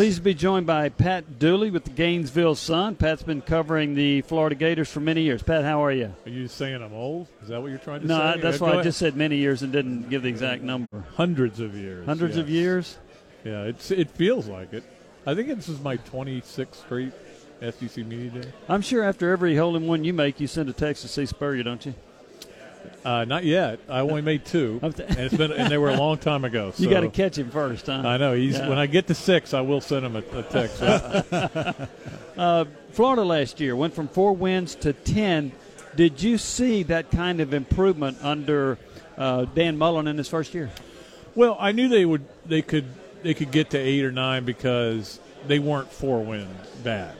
Pleased to be joined by Pat Dooley with the Gainesville Sun. Pat's been covering the Florida Gators for many years. Pat, how are you? Are you saying I'm old? Is that what you're trying to no, say? No, that's yeah, why I ahead. just said many years and didn't give the exact number. Hundreds of years. Hundreds yes. of years? Yeah, it's it feels like it. I think this is my 26th straight SEC Media Day. I'm sure after every hole in one you make, you send a text to Steve Spurrier, don't you? Uh, not yet. I only made two, and it's been and they were a long time ago. So. You got to catch him first, huh? I know. He's Yeah. when I get to six, I will send him a, a text. Uh, Florida last year went from four wins to ten. Did you see that kind of improvement under uh, Dan Mullen in his first year? well, I knew they would. They could. They could get to eight or nine because they weren't four wins bad.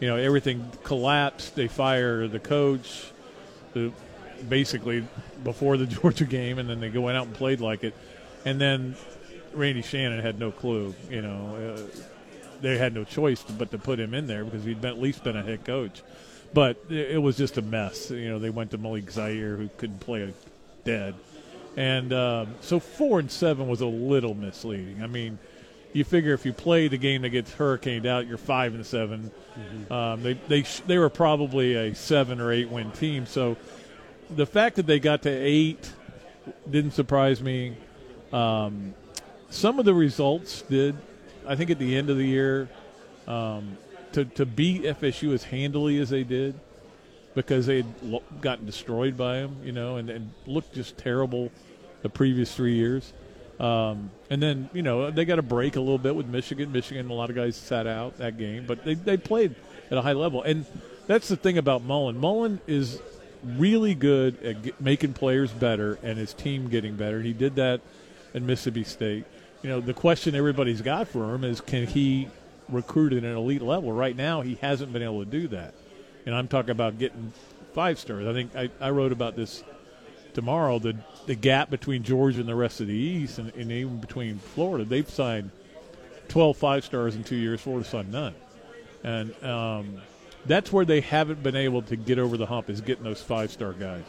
You know, everything collapsed. They fire the coach. The basically before the Georgia game, and then they went out and played like it, and then Randy Shannon had no clue. You know, uh, they had no choice but to put him in there because he'd been, at least been a head coach. But it was just a mess. You know, they went to Malik Zaire, who couldn't play a dead, and um, so four and seven was a little misleading. I mean. You figure if you play the game that gets hurricaned out, you're five and 7 Um, they they sh- they were probably a seven or eight win team. So the fact that they got to eight didn't surprise me. Um, some of the results did. I think at the end of the year, um, to to beat FSU as handily as they did, because they had lo- gotten destroyed by them, you know, and, and looked just terrible the previous three years. Um, and then you know they got a break a little bit with Michigan. Michigan, a lot of guys sat out that game, but they they played at a high level, and that's the thing about Mullen. Mullen is really good at get, making players better and his team getting better. He did that at Mississippi State. You know, the question everybody's got for him is can he recruit at an elite level? Right now, he hasn't been able to do that. And I'm talking about getting five stars. I think I, I wrote about this tomorrow. The the gap between Georgia and the rest of the East, and, and even between Florida, they've signed 12 five stars in two years. Florida signed none, and um, that's where they haven't been able to get over the hump is getting those five star guys.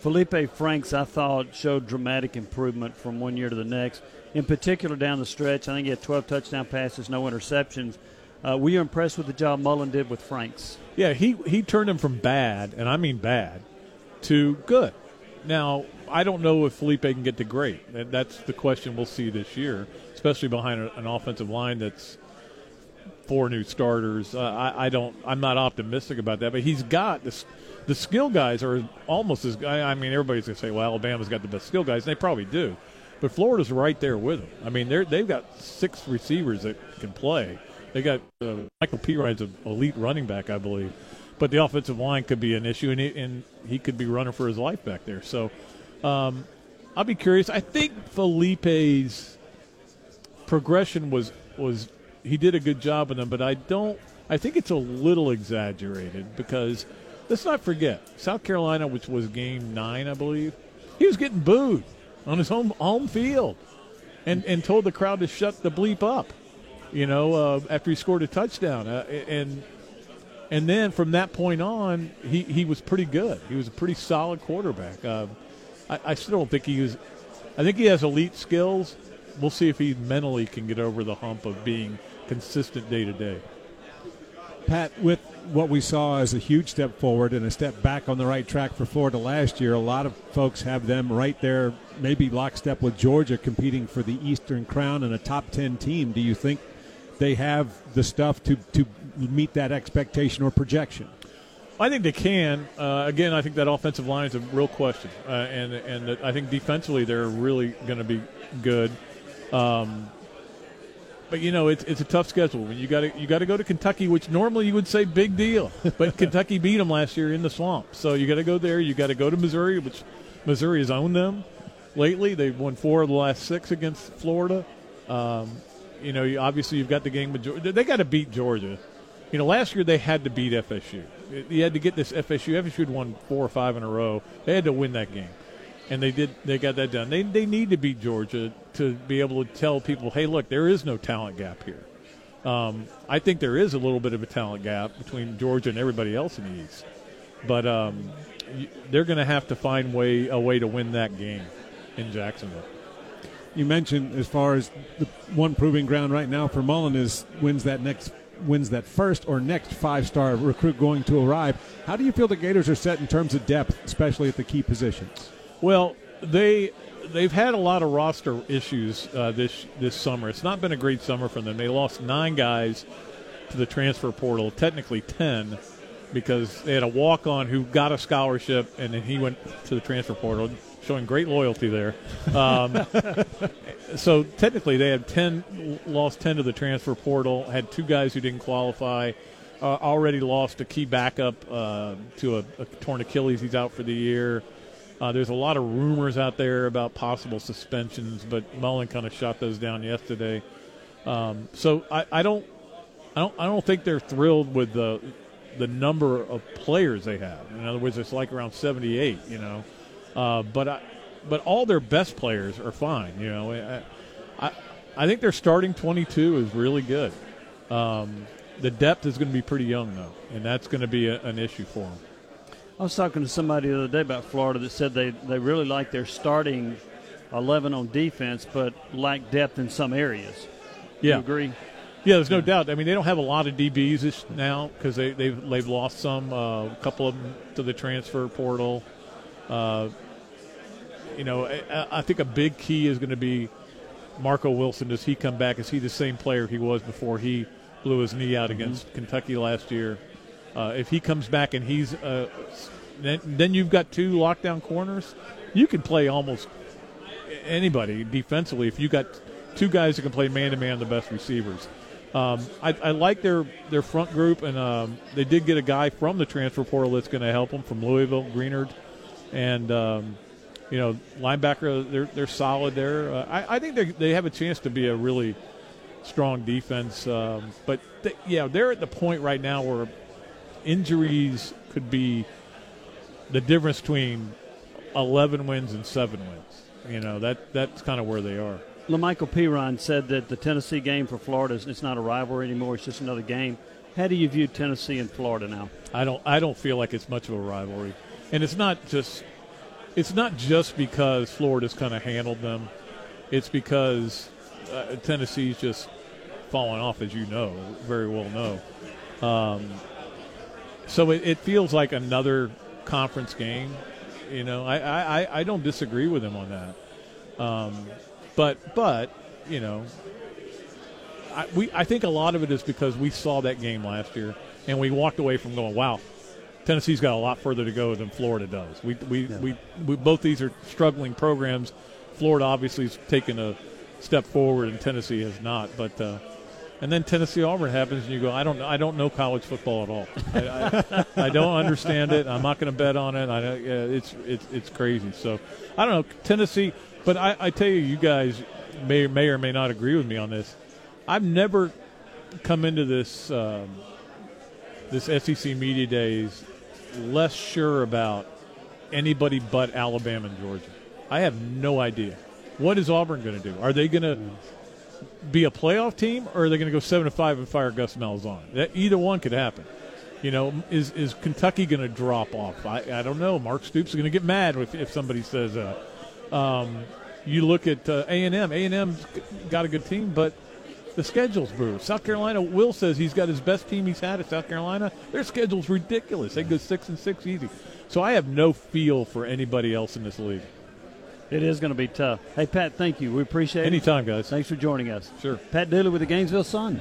Felipe Franks, I thought, showed dramatic improvement from one year to the next. In particular, down the stretch, I think he had 12 touchdown passes, no interceptions. Uh, were you impressed with the job Mullen did with Franks? Yeah, he he turned him from bad, and I mean bad, to good. Now I don't know if Felipe can get to great. And that's the question we'll see this year, especially behind an offensive line that's four new starters. Uh, I, I don't. I'm not optimistic about that, but he's got this. The skill guys are almost as. I mean, everybody's gonna say, "Well, Alabama's got the best skill guys," and they probably do. But Florida's right there with them. I mean, they're they've got six receivers that can play. They got uh, Michael Perine's, an elite running back, I believe. But the offensive line could be an issue, and he, and he could be running for his life back there. So um, I'll be curious. I think Felipe's progression was was he did a good job with them, but I don't. I think it's a little exaggerated because let's not forget South Carolina, which was game nine, I believe. He was getting booed on his home home field, and and told the crowd to shut the bleep up. You know, uh, after he scored a touchdown, uh, and and then from that point on, he, he was pretty good. He was a pretty solid quarterback. Uh, I, I still don't think he was. I think he has elite skills. We'll see if he mentally can get over the hump of being consistent day to day. Pat, with what we saw as a huge step forward and a step back on the right track for Florida last year, a lot of folks have them right there, maybe lockstep with Georgia, competing for the Eastern Crown and a top 10 team. Do you think they have the stuff to, to meet that expectation or projection? I think they can. Uh, again, I think that offensive line is a real question, uh, and and I think defensively they're really going to be good. Um, but you know, it's it's a tough schedule. When you got to you got to go to Kentucky, which normally you would say big deal, but Kentucky beat them last year in the swamp. So you got to go there. You got to go to Missouri, which Missouri has owned them lately. They've won four of the last six against Florida. Um, you know, you, obviously you've got the game with Georgia. They got to beat Georgia. You know, last year they had to beat FSU. You had to get this FSU. FSU had won four or five in a row. They had to win that game, and they did. They got that done. They they need to beat Georgia to be able to tell people, hey, look, there is no talent gap here. Um, I think there is a little bit of a talent gap between Georgia and everybody else in the East, but um, they're going to have to find way a way to win that game in Jacksonville. you mentioned as far as the one proving ground right now for Mullen is wins that next wins that first or next five star recruit going to arrive. How do you feel the Gators are set in terms of depth, especially at the key positions? Well, they they've had a lot of roster issues uh, this this summer. It's not been a great summer for them. They lost nine guys to the transfer portal, technically ten, because they had a walk on who got a scholarship and then he went to the transfer portal, showing great loyalty there. Um, so technically, they had ten lost ten to the transfer portal. Had two guys who didn't qualify. Uh, already lost a key backup uh, to a, a torn Achilles. He's out for the year. Uh, there's a lot of rumors out there about possible suspensions, but Mullen kind of shot those down yesterday. Um, so I, I, don't, I don't, I don't think they're thrilled with the the number of players they have. In other words, it's like around 78. You know, uh, but I, but all their best players are fine. You know, I, I, I think their starting 22 is really good. Um, the depth is going to be pretty young though, and that's going to be a, an issue for them. I was talking to somebody the other day about Florida that said they, they really like their starting 11 on defense, but lack depth in some areas. Yeah. You agree? Yeah, there's no doubt. I mean, they don't have a lot of DBs now because they, they've they've lost some. Uh, a couple of them to the transfer portal. Uh, you know, I, I, think a big key is going to be Marco Wilson. Does he come back? Is he the same player he was before he blew his knee out mm-hmm. against Kentucky last year? Uh, if he comes back and he's uh, then, then you've got two lockdown corners. You can play almost anybody defensively if you got two guys that can play man to man, the best receivers. Um, I, I, like their their front group, and um, they did get a guy from the transfer portal that's going to help them from Louisville, Greenard, and um, you know linebacker. They're they're solid there. Uh, I, I, think they they have a chance to be a really strong defense. Um, but they, yeah, they're at the point right now where injuries could be the difference between 11 wins and seven wins. You know that that's kind of where they are. Lamical Perine said that the Tennessee game for Florida is it's not a rivalry anymore; it's just another game. How do you view Tennessee and Florida now? I don't. I don't feel like it's much of a rivalry, and it's not just. It's not just because Florida's kind of handled them. It's because uh, Tennessee's just fallen off, as you know, very well know. Um, so it, it, feels like another conference game. You know, I, I, I don't disagree with him on that. Um, but but you know, I, we I think a lot of it is because we saw that game last year and we walked away from going, wow, Tennessee's got a lot further to go than Florida does. We we, yeah. we, we both these are struggling programs. Florida obviously has taken a step forward, and Tennessee has not. But uh, and then Tennessee Auburn happens, and you go, I don't, I don't know college football at all. I, I, I don't understand it. I'm not going to bet on it. I, it's, it's, it's crazy. So, I don't know Tennessee, but I, I tell you, you guys may, may or may not agree with me on this. I've never come into this, um, this SEC media days less sure about anybody but Alabama and Georgia. I have no idea. What is Auburn going to do? Are they going to be a playoff team, or are they going to go seven to five and fire Gus Malzahn? That either one could happen. You know, is is Kentucky going to drop off? I, I don't know. Mark Stoops is going to get mad if, if somebody says that. Um, you look at uh, A and M. A and M's got a good team, but the schedule's brutal. South Carolina. Will says he's got his best team he's had at South Carolina. Their schedule's ridiculous. They go six and six easy. So I have no feel for anybody else in this league. It is going to be tough. Hey, Pat, thank you. We appreciate Anytime, it. Anytime, guys. Thanks for joining us. Sure. Pat Dooley with the Gainesville Sun.